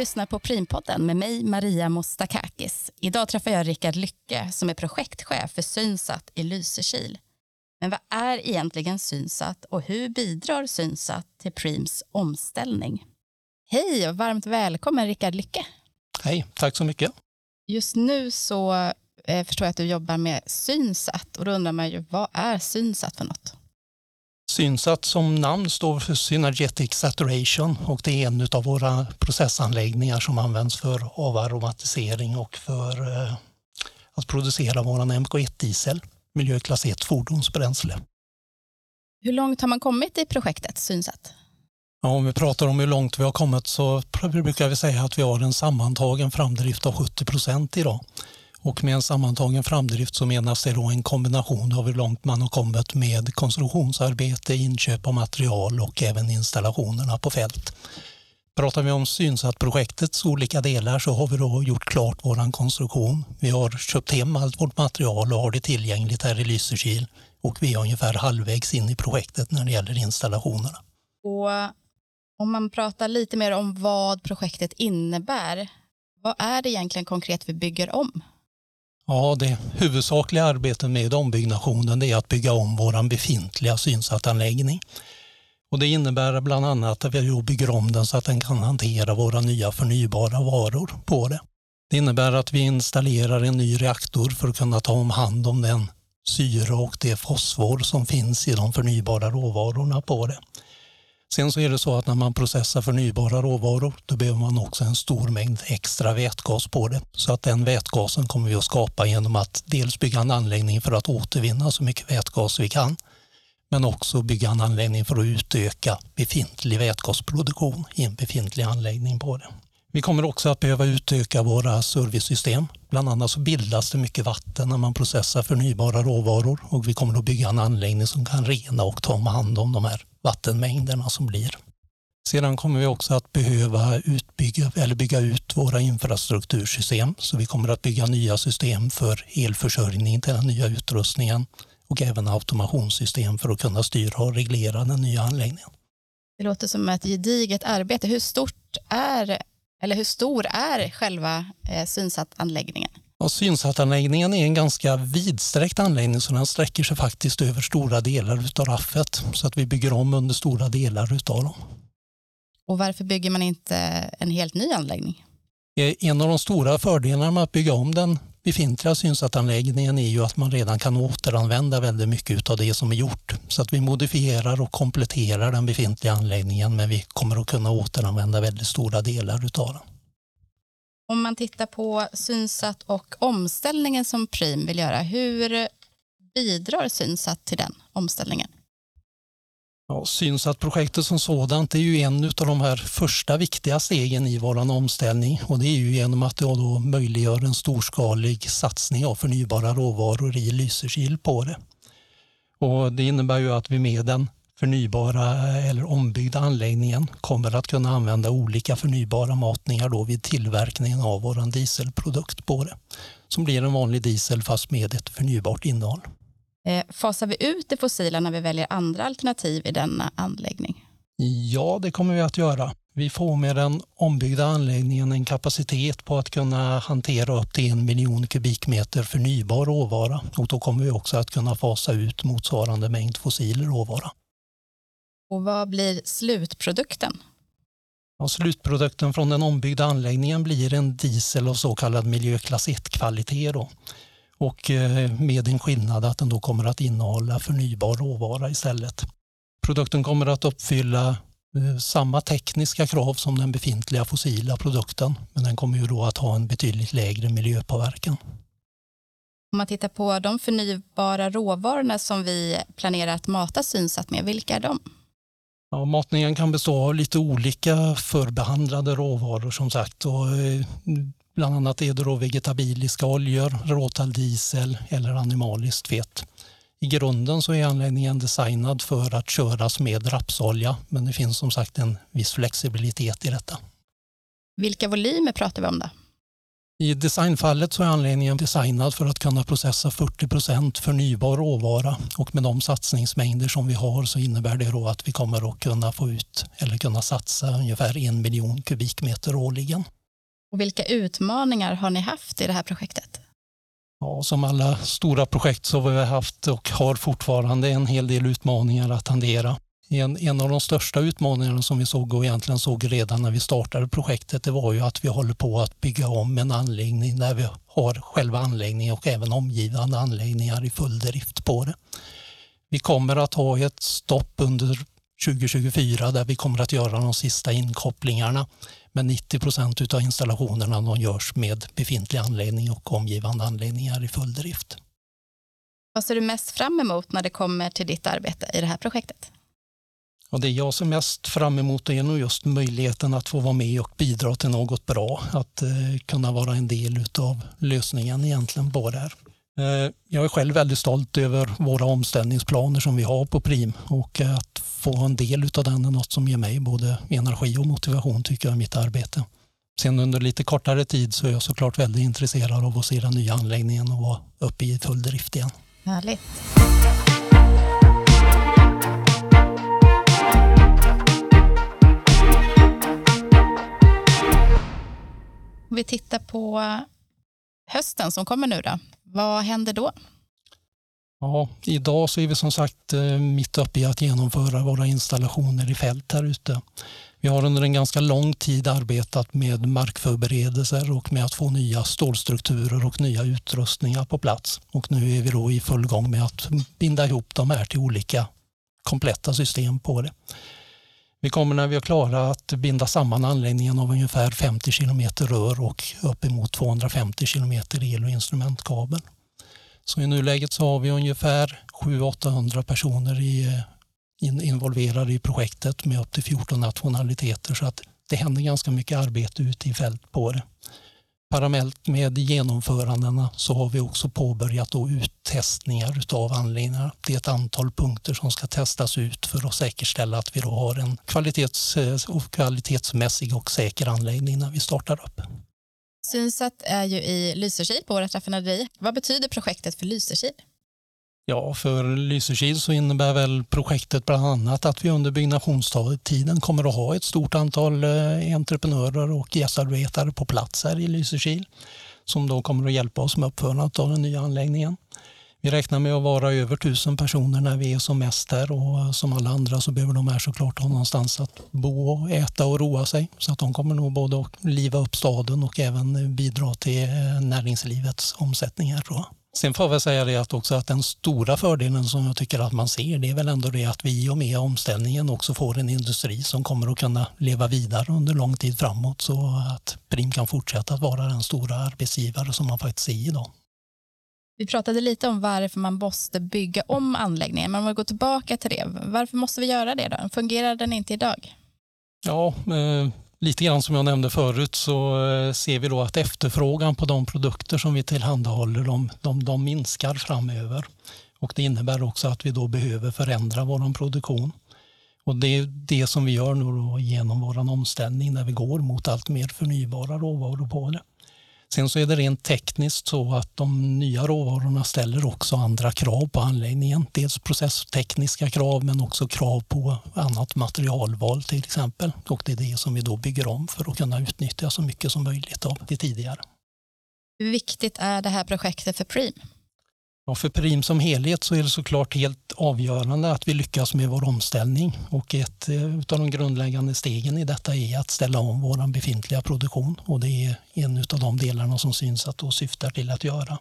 Lyssnar på Primpodden med mig, Maria Mostakakis. Idag träffar jag Rickard Lycke som är projektchef för Synsat i Lysekil. Men vad är egentligen Synsat och hur bidrar Synsat till Preems omställning? Hej och varmt välkommen Rickard Lycke. Hej, tack så mycket. Just nu så eh, förstår jag att du jobbar med Synsat och då undrar man ju vad är Synsat för något? Synsat som namn står för Synergetic Saturation och det är en av våra processanläggningar som används för avaromatisering och för eh, att producera vår MK1-diesel, miljöklass 1 fordonsbränsle. Hur långt har man kommit i projektet Synsat? Ja, om vi pratar om hur långt vi har kommit så brukar vi säga att vi har en sammantagen framdrift av 70 procent idag. Och med en sammantagen framdrift så menas det då en kombination av hur långt man har kommit med konstruktionsarbete, inköp av material och även installationerna på fält. Pratar vi om Synsat-projektets olika delar så har vi då gjort klart vår konstruktion. Vi har köpt hem allt vårt material och har det tillgängligt här i Lysekil och vi är ungefär halvvägs in i projektet när det gäller installationerna. Och om man pratar lite mer om vad projektet innebär, vad är det egentligen konkret vi bygger om? Ja, det huvudsakliga arbetet med ombyggnationen är att bygga om vår befintliga synsattanläggning. Och det innebär bland annat att vi bygger om den så att den kan hantera våra nya förnybara varor på det. Det innebär att vi installerar en ny reaktor för att kunna ta om hand om den syre och det fosfor som finns i de förnybara råvarorna på det. Sen så är det så att när man processar förnybara råvaror då behöver man också en stor mängd extra vätgas på det. Så att den vätgasen kommer vi att skapa genom att dels bygga en anläggning för att återvinna så mycket vätgas vi kan men också bygga en anläggning för att utöka befintlig vätgasproduktion i en befintlig anläggning på det. Vi kommer också att behöva utöka våra servicesystem. Bland annat så bildas det mycket vatten när man processar förnybara råvaror och vi kommer att bygga en anläggning som kan rena och ta hand om de här vattenmängderna som blir. Sedan kommer vi också att behöva utbygga, eller bygga ut våra infrastruktursystem. Så vi kommer att bygga nya system för elförsörjning till den nya utrustningen och även automationssystem för att kunna styra och reglera den nya anläggningen. Det låter som ett gediget arbete. Hur stort är, eller hur stor är själva eh, Synsat-anläggningen? Ja, Synsatanläggningen är en ganska vidsträckt anläggning så den sträcker sig faktiskt över stora delar av raffet så att vi bygger om under stora delar utav dem. Och varför bygger man inte en helt ny anläggning? Eh, en av de stora fördelarna med att bygga om den befintliga synsatanläggningen är ju att man redan kan återanvända väldigt mycket av det som är gjort. Så att vi modifierar och kompletterar den befintliga anläggningen men vi kommer att kunna återanvända väldigt stora delar utav den. Om man tittar på Synsat och omställningen som Prim vill göra, hur bidrar Synsat till den omställningen? Ja, Synsat-projektet som sådant är ju en av de här första viktiga stegen i vår omställning och det är ju genom att det då möjliggör en storskalig satsning av förnybara råvaror i Lysekil på det. Och det innebär ju att vi med den förnybara eller ombyggda anläggningen kommer att kunna använda olika förnybara matningar då vid tillverkningen av vår dieselprodukt på det. Som blir en vanlig diesel fast med ett förnybart innehåll. Eh, fasar vi ut det fossila när vi väljer andra alternativ i denna anläggning? Ja, det kommer vi att göra. Vi får med den ombyggda anläggningen en kapacitet på att kunna hantera upp till en miljon kubikmeter förnybar råvara och då kommer vi också att kunna fasa ut motsvarande mängd fossil råvara. Och vad blir slutprodukten? Ja, slutprodukten från den ombyggda anläggningen blir en diesel av så kallad miljöklass 1-kvalitet. Och eh, med en skillnad att den då kommer att innehålla förnybar råvara istället. Produkten kommer att uppfylla eh, samma tekniska krav som den befintliga fossila produkten men den kommer ju då att ha en betydligt lägre miljöpåverkan. Om man tittar på de förnybara råvarorna som vi planerar att mata Synsat med, vilka är de? Ja, matningen kan bestå av lite olika förbehandlade råvaror som sagt. Och eh, bland annat är det då vegetabiliska oljor, råtalldiesel eller animaliskt fett. I grunden så är anläggningen designad för att köras med rapsolja men det finns som sagt en viss flexibilitet i detta. Vilka volymer pratar vi om då? I designfallet så är anläggningen designad för att kunna processa 40 procent förnybar råvara och med de satsningsmängder som vi har så innebär det då att vi kommer att kunna få ut eller kunna satsa ungefär en miljon kubikmeter årligen. Och vilka utmaningar har ni haft i det här projektet? Ja, som alla stora projekt så har vi haft och har fortfarande en hel del utmaningar att hantera. En, en av de största utmaningarna som vi såg och egentligen såg redan när vi startade projektet det var ju att vi håller på att bygga om en anläggning där vi har själva anläggningen och även omgivande anläggningar i full drift på det. Vi kommer att ha ett stopp under 2024 där vi kommer att göra de sista inkopplingarna. Men 90 procent av installationerna de görs med befintlig anläggning och omgivande anläggningar i full drift. Vad ser du mest fram emot när det kommer till ditt arbete i det här projektet? Och det jag ser mest fram emot är nog just möjligheten att få vara med och bidra till något bra. Att eh, kunna vara en del av lösningen egentligen på det här. Eh, jag är själv väldigt stolt över våra omställningsplaner som vi har på Prim och att få en del av den är något som ger mig både energi och motivation tycker jag i mitt arbete. Sen under lite kortare tid så är jag såklart väldigt intresserad av att se den nya anläggningen och vara uppe i full drift igen. Härligt. Om vi tittar på hösten som kommer nu då. Vad händer då? Ja, idag så är vi som sagt eh, mitt uppe i att genomföra våra installationer i fält här ute. Vi har under en ganska lång tid arbetat med markförberedelser och med att få nya stålstrukturer och nya utrustningar på plats. Och nu är vi då i full gång med att binda ihop de här till olika kompletta system på det. Vi kommer när vi är klara att binda samman anläggningen av ungefär 50 kilometer rör och uppemot 250 kilometer el och instrumentkabel. Så i nuläget så har vi ungefär 700-800 personer i, in, involverade i projektet med upp till 14 nationaliteter så att det händer ganska mycket arbete ute i fält på det. Parallellt med genomförandena så har vi också påbörjat då uttestningar av anläggningar. Det är ett antal punkter som ska testas ut för att säkerställa att vi då har en kvalitets, eh, och kvalitetsmässig och säker anläggning när vi startar upp. Synsat är ju i Lysekil på vårt raffinaderi. Vad betyder projektet för Lysekil? Ja, för Lysekil så innebär väl projektet bland annat att vi under byggnationstiden kommer att ha ett stort antal eh, entreprenörer och gästarbetare på plats här i Lysekil som då kommer att hjälpa oss med uppförandet av den nya anläggningen. Vi räknar med att vara över tusen personer när vi är som mest här och eh, som alla andra så behöver de här såklart ha någonstans att bo, äta och roa sig. Så att de kommer nog både att liva upp staden och även eh, bidra till näringslivets näringslivets omsättningar. Tror jag. Sen får jag säga det att också att den stora fördelen som jag tycker att man ser det är väl ändå det att vi och med omställningen också får en industri som kommer att kunna leva vidare under lång tid framåt så att Prim kan fortsätta att vara den stora arbetsgivare som man faktiskt är idag. Vi pratade lite om varför man måste bygga om anläggningen, men om vi går tillbaka till det, varför måste vi göra det då? Fungerar den inte idag? Ja, eh, lite grann som jag nämnde förut så eh, ser vi då att efterfrågan på de produkter som vi tillhandahåller de, de, de minskar framöver. Och det innebär också att vi då behöver förändra vår produktion. Och det är det som vi gör nu genom vår omställning när vi går mot allt mer förnybara råvaror på det. Sen så är det rent tekniskt så att de nya råvarorna ställer också andra krav på anläggningen. Dels processtekniska krav men också krav på annat materialval till exempel. Och det är det som vi då bygger om för att kunna utnyttja så mycket som möjligt av det tidigare. Hur viktigt är det här projektet för Preem? Ja, för Prim som helhet så är det såklart helt avgörande att vi lyckas med vår omställning och ett eh, av de grundläggande stegen i detta är att ställa om vår befintliga produktion och det är en av de delarna som syns att då syftar till att göra.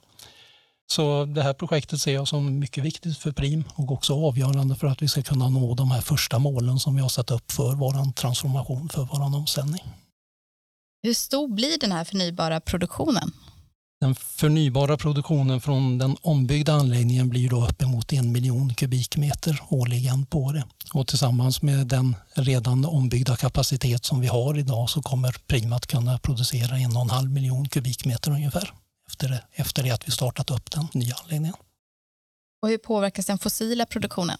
Så det här projektet ser jag som mycket viktigt för Prim och också avgörande för att vi ska kunna nå de här första målen som vi har satt upp för vår transformation, för vår omställning. Hur stor blir den här förnybara produktionen? Den förnybara produktionen från den ombyggda anläggningen blir då uppemot en miljon kubikmeter årligen på det. Och tillsammans med den redan ombyggda kapacitet som vi har idag så kommer Primat kunna producera en och en halv miljon kubikmeter ungefär efter det, efter det att vi startat upp den nya anläggningen. Och hur påverkas den fossila produktionen?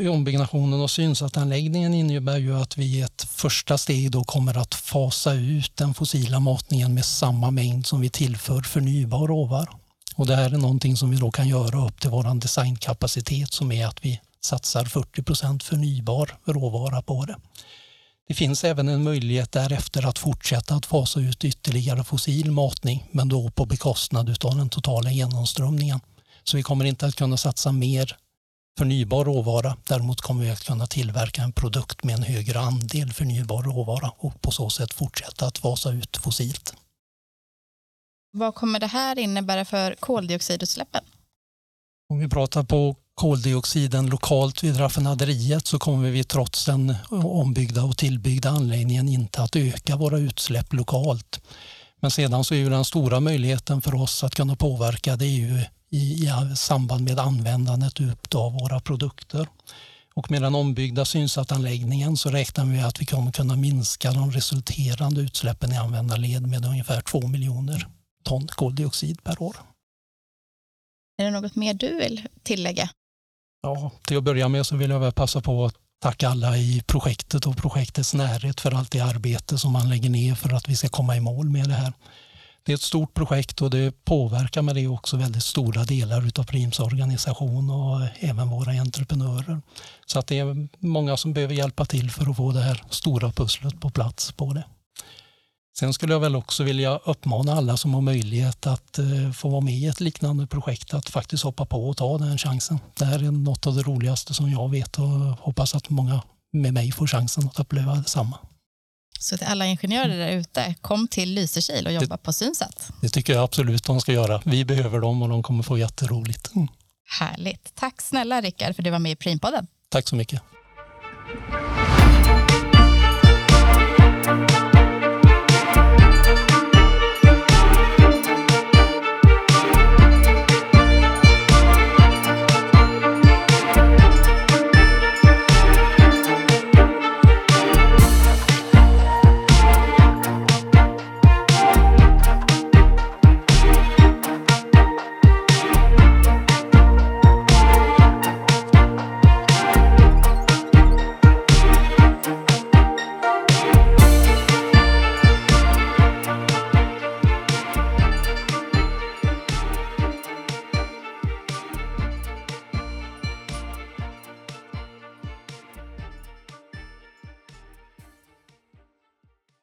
Ombyggnationen och synsattanläggningen innebär ju att vi i ett första steg då kommer att fasa ut den fossila matningen med samma mängd som vi tillför förnybar råvara. Och det här är någonting som vi då kan göra upp till vår designkapacitet som är att vi satsar 40 procent förnybar råvara på det. Det finns även en möjlighet därefter att fortsätta att fasa ut ytterligare fossil matning men då på bekostnad av den totala genomströmningen. Så vi kommer inte att kunna satsa mer förnybar råvara. Däremot kommer vi att kunna tillverka en produkt med en högre andel förnybar råvara och på så sätt fortsätta att fasa ut fossilt. Vad kommer det här innebära för koldioxidutsläppen? Om vi pratar på koldioxiden lokalt vid raffinaderiet så kommer vi trots den ombyggda och tillbyggda anläggningen inte att öka våra utsläpp lokalt. Men sedan så är ju den stora möjligheten för oss att kunna påverka det är ju i, i samband med användandet av våra produkter. Och med den ombyggda synsatanläggningen så räknar vi att vi kommer kunna minska de resulterande utsläppen i användarled med ungefär 2 miljoner ton koldioxid per år. Är det något mer du vill tillägga? Ja, till att börja med så vill jag väl passa på att tacka alla i projektet och projektets närhet för allt det arbete som man lägger ner för att vi ska komma i mål med det här. Det är ett stort projekt och det påverkar med det också väldigt stora delar av Prims organisation och även våra entreprenörer. Så att det är många som behöver hjälpa till för att få det här stora pusslet på plats på det. Sen skulle jag väl också vilja uppmana alla som har möjlighet att eh, få vara med i ett liknande projekt att faktiskt hoppa på och ta den chansen. Det här är något av det roligaste som jag vet och hoppas att många med mig får chansen att uppleva detsamma. Så till alla ingenjörer där ute, kom till Lysekil och jobba det, på Synsat. Det tycker jag absolut de ska göra. Vi behöver dem och de kommer få jätteroligt. Mm. Härligt. Tack snälla Rickard för att du var med i Primpodden. Tack så mycket.